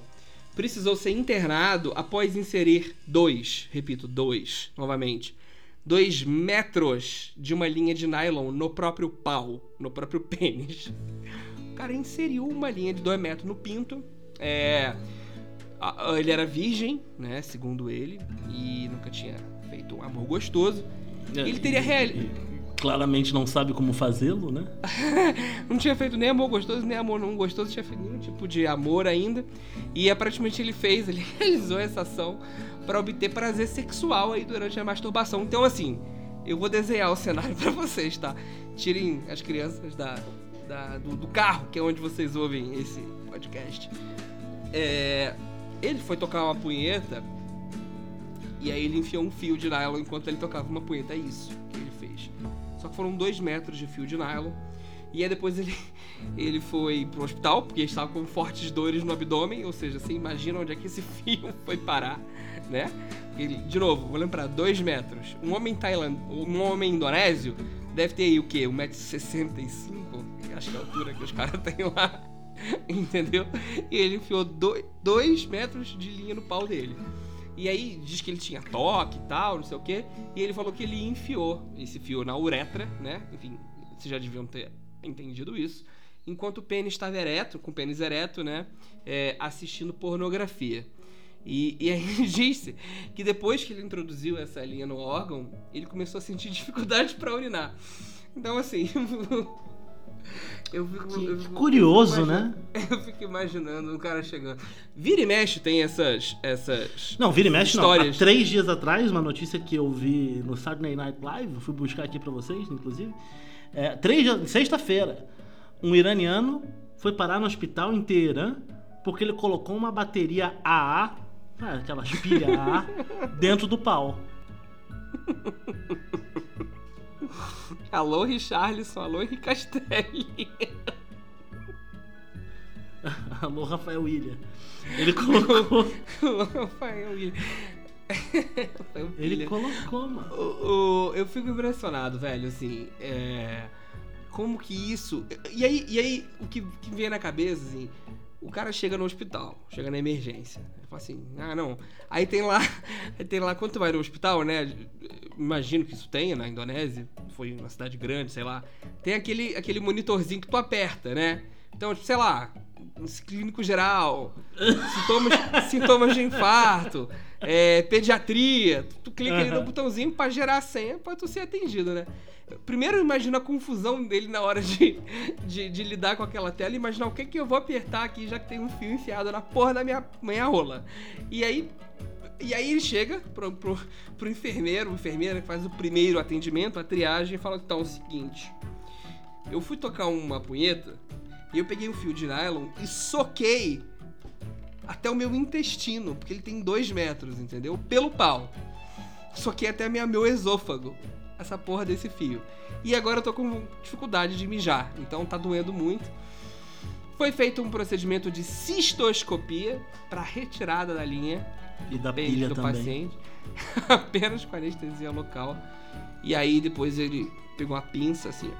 precisou ser internado após inserir dois, repito, dois, novamente, dois metros de uma linha de nylon no próprio pau, no próprio pênis. O cara inseriu uma linha de dois metros no pinto. É. Ele era virgem, né? Segundo ele, e nunca tinha feito um amor gostoso. Ele teria real... Claramente não sabe como fazê-lo, né? Não tinha feito nem amor gostoso, nem amor não gostoso, tinha feito nenhum tipo de amor ainda. E aparentemente ele fez, ele realizou essa ação para obter prazer sexual aí durante a masturbação. Então, assim, eu vou desenhar o cenário para vocês, tá? Tirem as crianças da, da- do, do carro, que é onde vocês ouvem esse podcast. É, ele foi tocar uma punheta e aí ele enfiou um fio de nylon enquanto ele tocava uma punheta. É isso que ele fez. Só que foram dois metros de fio de nylon. E aí depois ele, ele foi pro hospital, porque ele estava com fortes dores no abdômen, ou seja, você imagina onde é que esse fio foi parar, né? Ele, de novo, vou lembrar, dois metros. Um homem tailand, um homem indonésio deve ter aí o quê? 1,65m? Acho que é a altura que os caras têm lá. Entendeu? E ele enfiou dois, dois metros de linha no pau dele. E aí diz que ele tinha toque e tal, não sei o quê. E ele falou que ele enfiou esse fio na uretra, né? Enfim, vocês já deviam ter entendido isso. Enquanto o pênis estava ereto, com o pênis ereto, né? é, assistindo pornografia. E, e aí disse que depois que ele introduziu essa linha no órgão, ele começou a sentir dificuldade para urinar. Então, assim. Eu fico, Que- eu fico- curioso, eu né? Eu fico imaginando o cara chegando. Vira e mexe tem essas. essas Não, vira e mexe não. Há Histórias. três dias atrás, uma notícia que eu vi no Saturday Night Live, fui buscar aqui pra vocês, inclusive. É, três sexta-feira, um iraniano foi parar no hospital em Teherã porque ele colocou uma bateria AA, aquelas pilhas AA, dentro do pau. Alô, Richarlison. Alô, Henrique Castelli. Alô, Rafael William. Ele colocou. Rafael William. Ele colocou, mano. O- o- eu fico impressionado, velho, assim, é, como que isso... E aí, e aí o que, que vem na cabeça, assim, o cara chega no hospital, chega na emergência, ele fala assim, ah, não, aí tem lá, aí tem lá, quando tu vai no hospital, né, imagino que isso tenha na Indonésia, foi uma cidade grande, sei lá, tem aquele, aquele monitorzinho que tu aperta, né, então, tipo, sei lá, clínico geral, sintomas, sintomas de infarto, é, pediatria. Tu, tu clica ali no botãozinho pra gerar a senha pra tu ser atendido, né? Primeiro eu imagino a confusão dele na hora de, de, de lidar com aquela tela imaginar o que que eu vou apertar aqui já que tem um fio enfiado na porra da minha, minha rola. E aí. E aí ele chega pro, pro, pro enfermeiro, o enfermeiro que faz o primeiro atendimento, a triagem, e fala: então é o seguinte. Eu fui tocar uma punheta e eu peguei um fio de nylon e soquei até o meu intestino, porque ele tem dois metros, entendeu? Pelo pau. Soquei até minha, meu esôfago, essa porra desse fio. E agora eu tô com dificuldade de mijar, então tá doendo muito. Foi feito um procedimento de cistoscopia para retirada da linha E da pilha do também. paciente, apenas com anestesia local. E aí depois ele pegou uma pinça assim.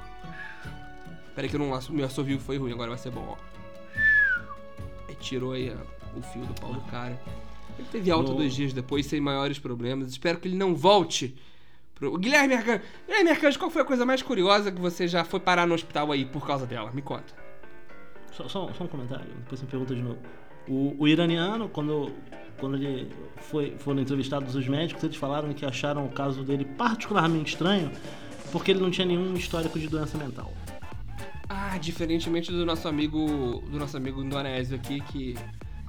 Peraí que eu não, meu assovio foi ruim, agora vai ser bom, ó. Tirou aí ó, o fio do pau do cara. Ele teve alta No- dois dias depois, sem maiores problemas. Espero que ele não volte. Pro... Guilherme Arcanjo, Guilherme Arcanjo, qual foi a coisa mais curiosa que você já foi parar no hospital aí por causa dela? Me conta. Só, só- só um comentário, depois você me pergunta de novo. O, o iraniano, quando, quando ele foi, foram entrevistados os médicos, eles falaram que acharam o caso dele particularmente estranho porque ele não tinha nenhum histórico de doença mental. Ah, diferentemente do nosso amigo do nosso amigo indonésio aqui, que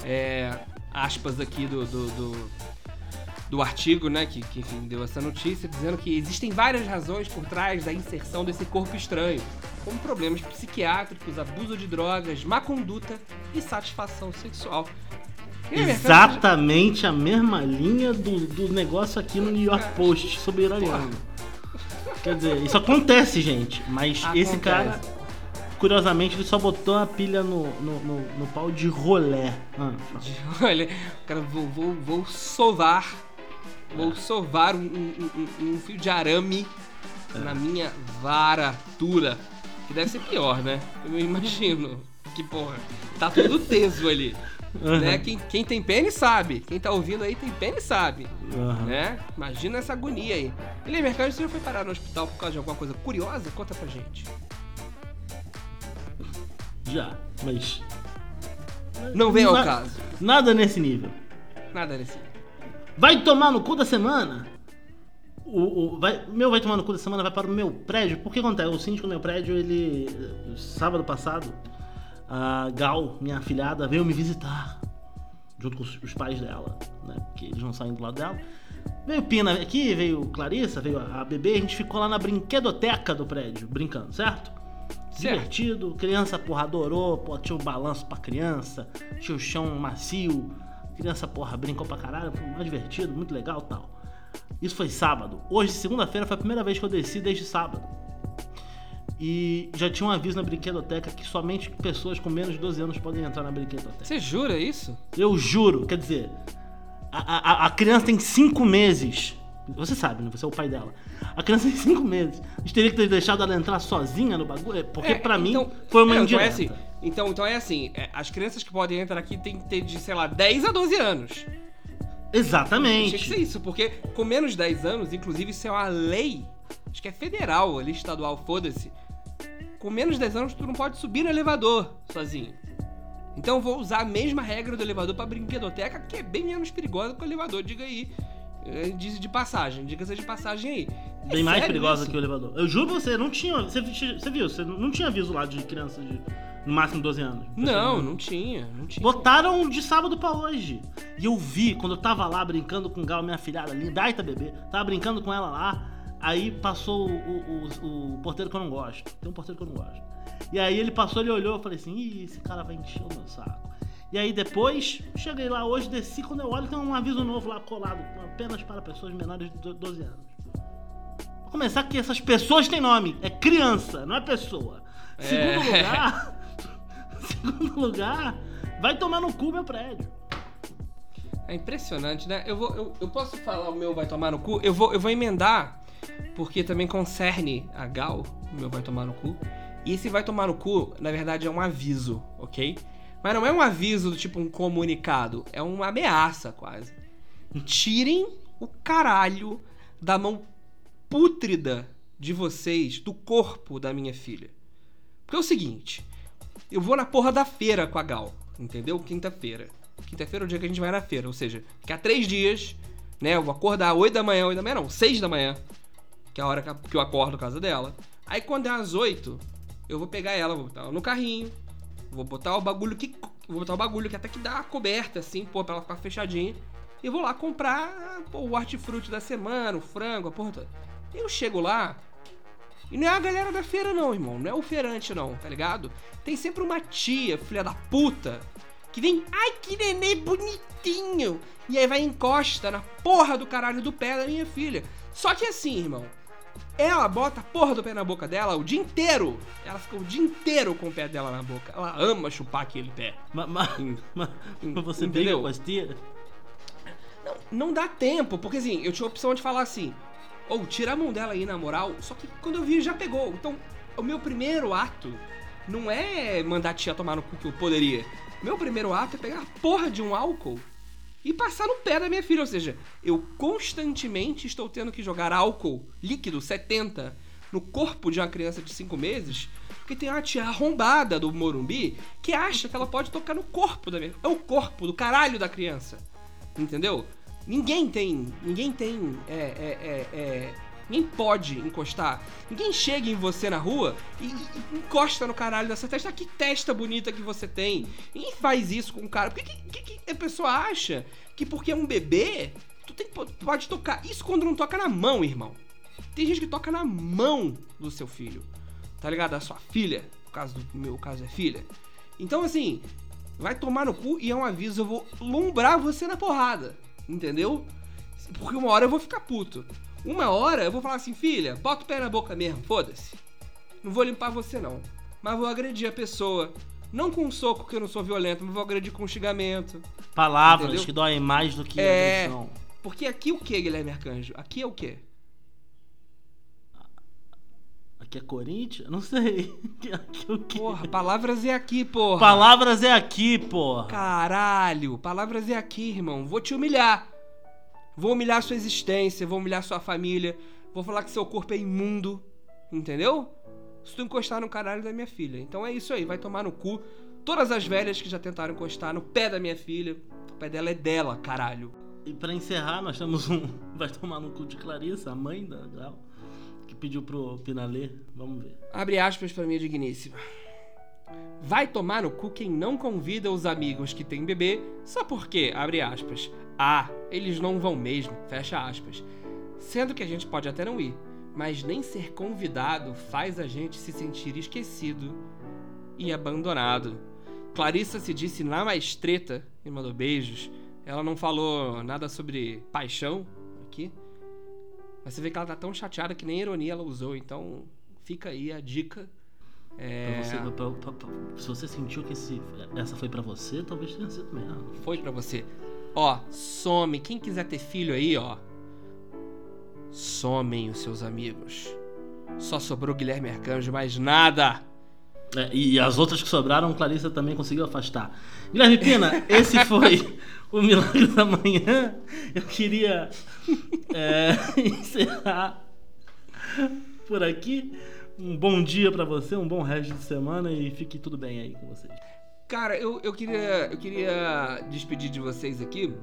é aspas aqui do, do, do, do artigo, né, que, que enfim, deu essa notícia, dizendo que existem várias razões por trás da inserção desse corpo estranho, como problemas psiquiátricos, abuso de drogas, má conduta e satisfação sexual. E Mercado, Exatamente a mesma linha do, do negócio aqui no New York Post sobre iraniano. Quer dizer, isso acontece, gente, mas esse Acontece. cara, curiosamente, ele só botou a pilha no, no, no- no pau de rolé. Ah, fala. Olha, cara, vou, vou, vou sovar. Vou sovar um, um- um- um fio de arame na minha varatura. Que deve ser pior, né? Eu imagino. Que porra. Tá tudo teso ali. Aham. Né? Quem, quem tem pênis sabe. Quem tá ouvindo aí tem pênis sabe. Aham. Né? Imagina essa agonia aí. Ele Mercado, você já foi parar no hospital por causa de alguma coisa curiosa? Conta pra gente. Já, mas. Não vem ao Na- caso. Nada nesse nível. Nada nesse. Vai tomar no cu da semana? O, o, vai, meu vai tomar no cu da semana vai para o meu prédio. Porque acontece? O síndico do meu prédio, ele. Sábado passado, a Gal, minha afilhada, veio me visitar. Junto com os, os pais dela, né? Porque eles não saem do lado dela. Veio Pina aqui, veio Clarissa, veio a, a bebê, a gente ficou lá na brinquedoteca do prédio, brincando, certo? Divertido, criança porra adorou, pô, tinha um balanço pra criança, tinha o chão macio, criança porra brincou pra caralho, foi mais divertido, muito legal tal. Isso foi sábado. Hoje, segunda-feira, foi a primeira vez que eu desci desde sábado. E já tinha um aviso na brinquedoteca que somente pessoas com menos de 12 anos podem entrar na brinquedoteca. Você jura isso? Eu juro, quer dizer, a, a, a criança tem 5 meses. Você sabe, né? Você é o pai dela. A criança tem 5 meses. A gente teria que ter deixado ela entrar sozinha no bagulho, porque É, pra mim então- foi uma é, então é indireta. assim. Então, então é assim, é, as crianças que podem entrar aqui tem que ter de, sei lá, 10 a 12 anos. Tinha que ser Exatamente. isso, porque com menos de 10 anos, inclusive isso é uma lei, acho que é federal, lei estadual, foda-se. Com menos de 10 anos, tu não pode subir no elevador sozinho. Então eu vou usar a mesma regra do elevador pra brinquedoteca, que é bem menos perigosa que o elevador, diga aí. Eh, De, de passagem, diga-se de passagem aí. É Bem mais perigosa isso? que o elevador. Eu juro pra você, não tinha. Você, você viu, você não tinha aviso lá de criança de no máximo 12 anos. Não, não tinha, não tinha. Botaram de sábado pra hoje. E eu vi, quando eu tava lá brincando com o Gal, minha filhada, lindaita bebê, tava brincando com ela lá. Aí passou o, o- o- o porteiro que eu não gosto. Tem um porteiro que eu não gosto. E aí ele passou, ele olhou, eu falei assim: Ih, esse cara vai encher o meu saco. E aí depois, cheguei lá hoje, desci, quando eu olho, tem um aviso novo lá colado, apenas para pessoas menores de 12 anos. Vou começar que essas pessoas têm nome, é criança, não é pessoa. É. Segundo lugar, segundo lugar, Vai tomar no cu meu prédio. É impressionante, né? Eu, vou, eu, eu posso falar o meu vai tomar no cu? Eu vou, eu vou emendar, porque também concerne a Gal, o meu vai tomar no cu. E esse vai tomar no cu, na verdade, é um aviso, ok? Mas não é um aviso do tipo um comunicado, é uma ameaça quase. Tirem o caralho da mão pútrida de vocês do corpo da minha filha. Porque é o seguinte, eu vou na porra da feira com a Gal, entendeu? Quinta-feira. Quinta-feira é o dia que a gente vai na feira, ou seja, daqui a três dias, né? Eu vou acordar 8 da manhã, 8 da manhã não, 6 da manhã, que é a hora que eu acordo casa dela. Aí quando é às 8, eu vou pegar ela, vou botar ela no carrinho, vou botar o bagulho que. Vou botar o bagulho que até que dá a coberta, assim, pô, pra ela ficar fechadinha. E vou lá comprar pô, o hortifruti da semana, o frango, a porra toda. Eu chego lá, e não é a galera da feira, não, irmão. Não é o feirante, não, tá ligado? Tem sempre uma tia, filha da puta, que vem, ai que nenê bonitinho. E aí vai encosta na porra do caralho do pé da minha filha. Só que assim, irmão, ela bota a porra do pé na boca dela o dia inteiro. Ela fica o dia inteiro com o pé dela na boca. Ela ama chupar aquele pé. Mas, mas, mas você Entendeu? briga com as tias? Não, não dá tempo, porque assim, eu tinha a opção de falar assim, ou tira a mão dela aí na moral, só que quando eu vi já pegou. Então, o meu primeiro ato não é mandar a tia tomar no cu que eu poderia. Meu primeiro ato é pegar a porra de um álcool e passar no pé da minha filha. Ou seja, eu constantemente estou tendo que jogar álcool líquido 70 no corpo de uma criança de 5 meses. Porque tem uma tia arrombada do Morumbi que acha que ela pode tocar no corpo da minha. É o corpo do caralho da criança. Entendeu? Ninguém tem. Ninguém tem. É, é, é, é, ninguém pode encostar. Ninguém chega em você na rua e, e encosta no caralho dessa testa. Que testa bonita que você tem. Ninguém faz isso com o cara. Por que, que, que a pessoa acha que porque é um bebê, tu tem, pode tocar? Isso quando não toca na mão, irmão. Tem gente que toca na mão do seu filho. Tá ligado? Da sua filha. No caso do meu caso é filha. Então, assim, vai tomar no cu e é um aviso, eu vou lombrar você na porrada. Entendeu? Porque uma hora eu vou ficar puto. Uma hora eu vou falar assim, filha, bota o pé na boca mesmo, foda-se. Não vou limpar você não. Mas vou agredir a pessoa. Não com um soco, que eu não sou violento, mas vou agredir com um xingamento. Palavras Entendeu? que doem mais do que É. agressão. Porque aqui o que, Guilherme Arcanjo? Aqui é o quê? Aqui é Corinthians? Não sei. Aqui é o quê? Porra, palavras é aqui, porra. Palavras é aqui, porra. Caralho, palavras é aqui, irmão. Vou te humilhar. Vou humilhar sua existência, vou humilhar sua família. Vou falar que seu corpo é imundo. Entendeu? Se tu encostar no caralho da minha filha. Então é isso aí, vai tomar no cu. Todas as velhas que já tentaram encostar no pé da minha filha. O pé dela é dela, caralho. E pra encerrar, nós temos um. Vai tomar no cu de Clarissa, a mãe da Gal, que pediu pro Pinalê. Vamos ver. Abre aspas pra minha digníssima. Vai tomar no cu quem não convida os amigos que tem bebê só porque, abre aspas, ah, eles não vão mesmo, fecha aspas. Sendo que a gente pode até não ir, mas nem ser convidado faz a gente se sentir esquecido e abandonado. Clarissa se disse na mais treta e mandou beijos. Ela não falou nada sobre paixão aqui. Mas você vê que ela tá tão chateada que nem ironia ela usou. Então fica aí a dica. É, você, pra- pra- pra- se você sentiu que esse, essa foi pra você, talvez tenha sido mesmo. Foi pra você. Ó, some. Quem quiser ter filho aí, ó. Somem os seus amigos. Só sobrou Guilherme Arcanjo, mais nada. É, e as outras que sobraram, Clarissa também conseguiu afastar. Guilherme Pina, esse foi o Milagre da Manhã. Eu queria é, encerrar por aqui. Um bom dia pra você, um bom resto de semana e fique tudo bem aí com vocês. Cara, eu, eu queria eu queria despedir de vocês aqui.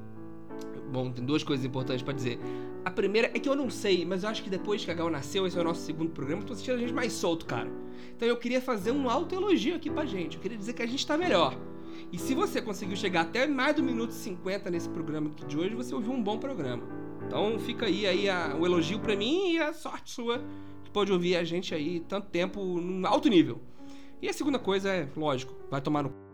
Bom, tem duas coisas importantes pra dizer. A primeira é que eu não sei, mas eu acho que depois que a Gal nasceu, esse é o nosso segundo programa, eu tô sentindo a gente mais solto, cara. Então eu queria fazer um autoelogio aqui pra gente. Eu queria dizer que a gente tá melhor. E se você conseguiu chegar até mais do minuto 50 nesse programa aqui de hoje, você ouviu um bom programa. Então fica aí, aí o elogio pra mim e a sorte sua pôde ouvir a gente aí tanto tempo num alto nível. E a segunda coisa é, lógico, vai tomar no